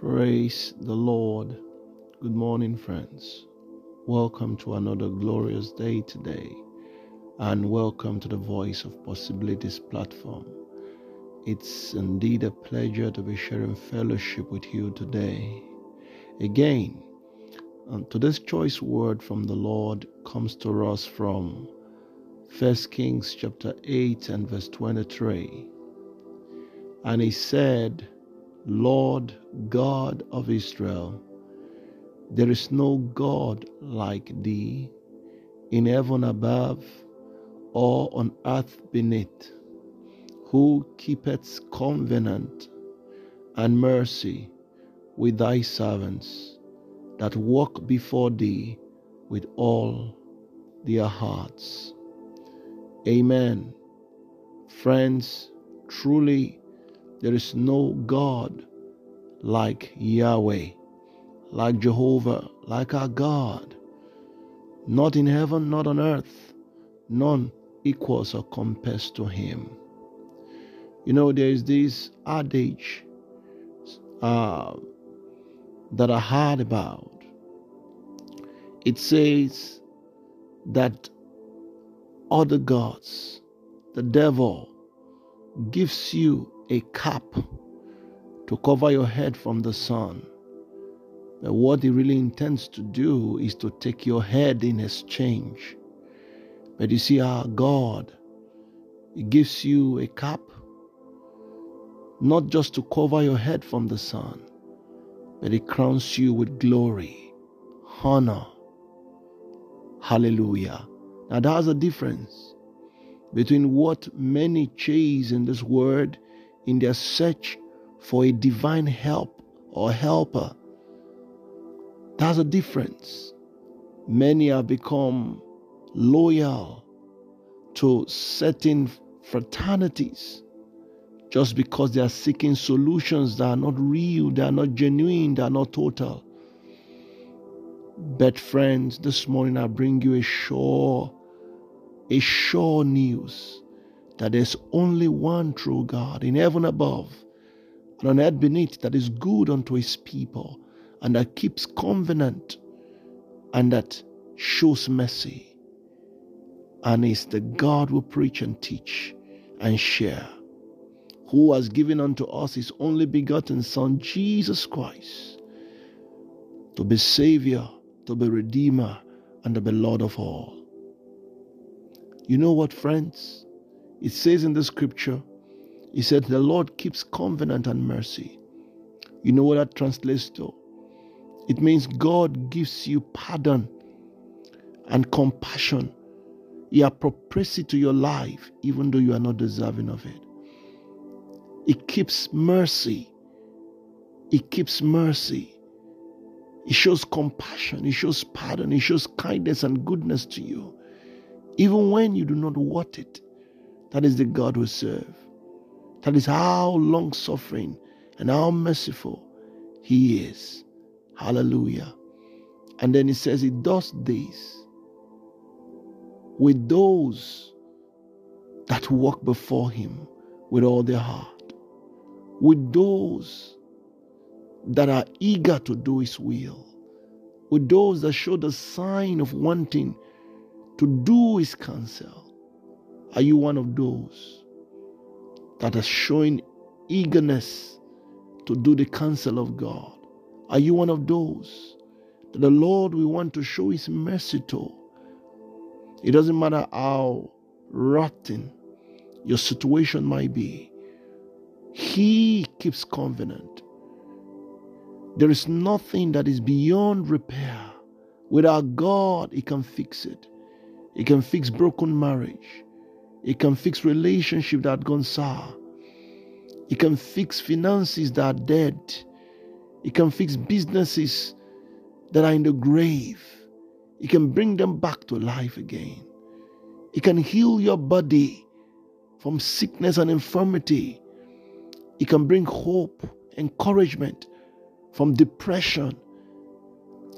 Praise the Lord. Good morning, friends. Welcome to another glorious day today, and welcome to the Voice of Possibilities platform. It's indeed a pleasure to be sharing fellowship with you today. Again, um, and today's choice word from the Lord comes to us from 1 Kings chapter 8 and verse 23. And he said, Lord God of Israel, there is no God like thee in heaven above or on earth beneath, who keepeth covenant and mercy with thy servants that walk before thee with all their hearts. Amen. Friends, truly there is no God like Yahweh, like Jehovah, like our God. Not in heaven, not on earth. None equals or compares to him. You know, there is this adage uh, that I heard about. It says that other gods, the devil, gives you a cap to cover your head from the sun. But what he really intends to do is to take your head in exchange. But you see, our God, He gives you a cap, not just to cover your head from the sun, but He crowns you with glory, honor. Hallelujah. Now, there's a difference between what many chase in this world in their search for a divine help or helper. There's a difference. Many have become loyal to certain fraternities just because they are seeking solutions that are not real, they are not genuine, they are not total. But, friends, this morning I bring you a sure, a sure news that there's only one true God in heaven above and on earth beneath that is good unto his people and that keeps covenant and that shows mercy and is the God who preach and teach and share who has given unto us his only begotten son Jesus Christ to be savior to be redeemer and to be lord of all. You know what friends it says in the scripture, He said, The Lord keeps covenant and mercy. You know what that translates to? It means God gives you pardon and compassion. He appropriates it to your life, even though you are not deserving of it. He keeps mercy. He keeps mercy. He shows compassion. He shows pardon. He shows kindness and goodness to you, even when you do not want it. That is the God we serve. That is how long suffering and how merciful He is. Hallelujah. And then He says He does this with those that walk before Him with all their heart, with those that are eager to do His will, with those that show the sign of wanting to do His counsel are you one of those that are showing eagerness to do the counsel of God? Are you one of those that the Lord will want to show His mercy to? It doesn't matter how rotten your situation might be, He keeps covenant. There is nothing that is beyond repair. With our God, He can fix it. He can fix broken marriage. It can fix relationships that gone sour. It can fix finances that are dead. It can fix businesses that are in the grave. It can bring them back to life again. It can heal your body from sickness and infirmity. It can bring hope, encouragement from depression.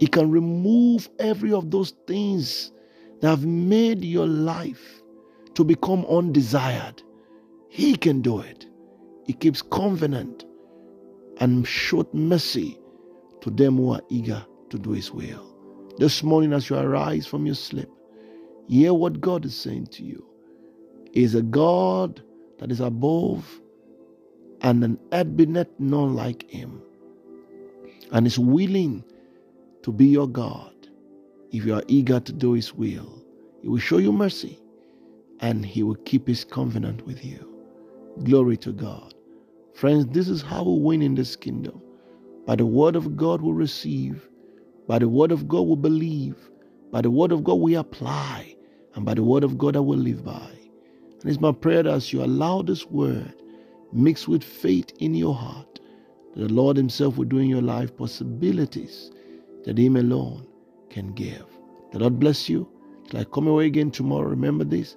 It can remove every of those things that have made your life to become undesired. He can do it. He keeps covenant and showed mercy to them who are eager to do His will. This morning, as you arise from your sleep, hear what God is saying to you. He is a God that is above and an ebinet none like Him, and is willing to be your God if you are eager to do His will. He will show you mercy and He will keep His covenant with you. Glory to God. Friends, this is how we win in this kingdom. By the word of God we receive, by the word of God we believe, by the word of God we apply, and by the word of God I will live by. And it's my prayer that as you allow this word mixed with faith in your heart, that the Lord Himself will do in your life possibilities that Him alone can give. The Lord bless you. Till I come away again tomorrow, remember this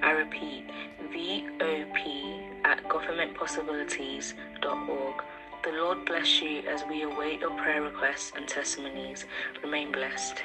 Repeat, VOP at governmentpossibilities.org. The Lord bless you as we await your prayer requests and testimonies. Remain blessed.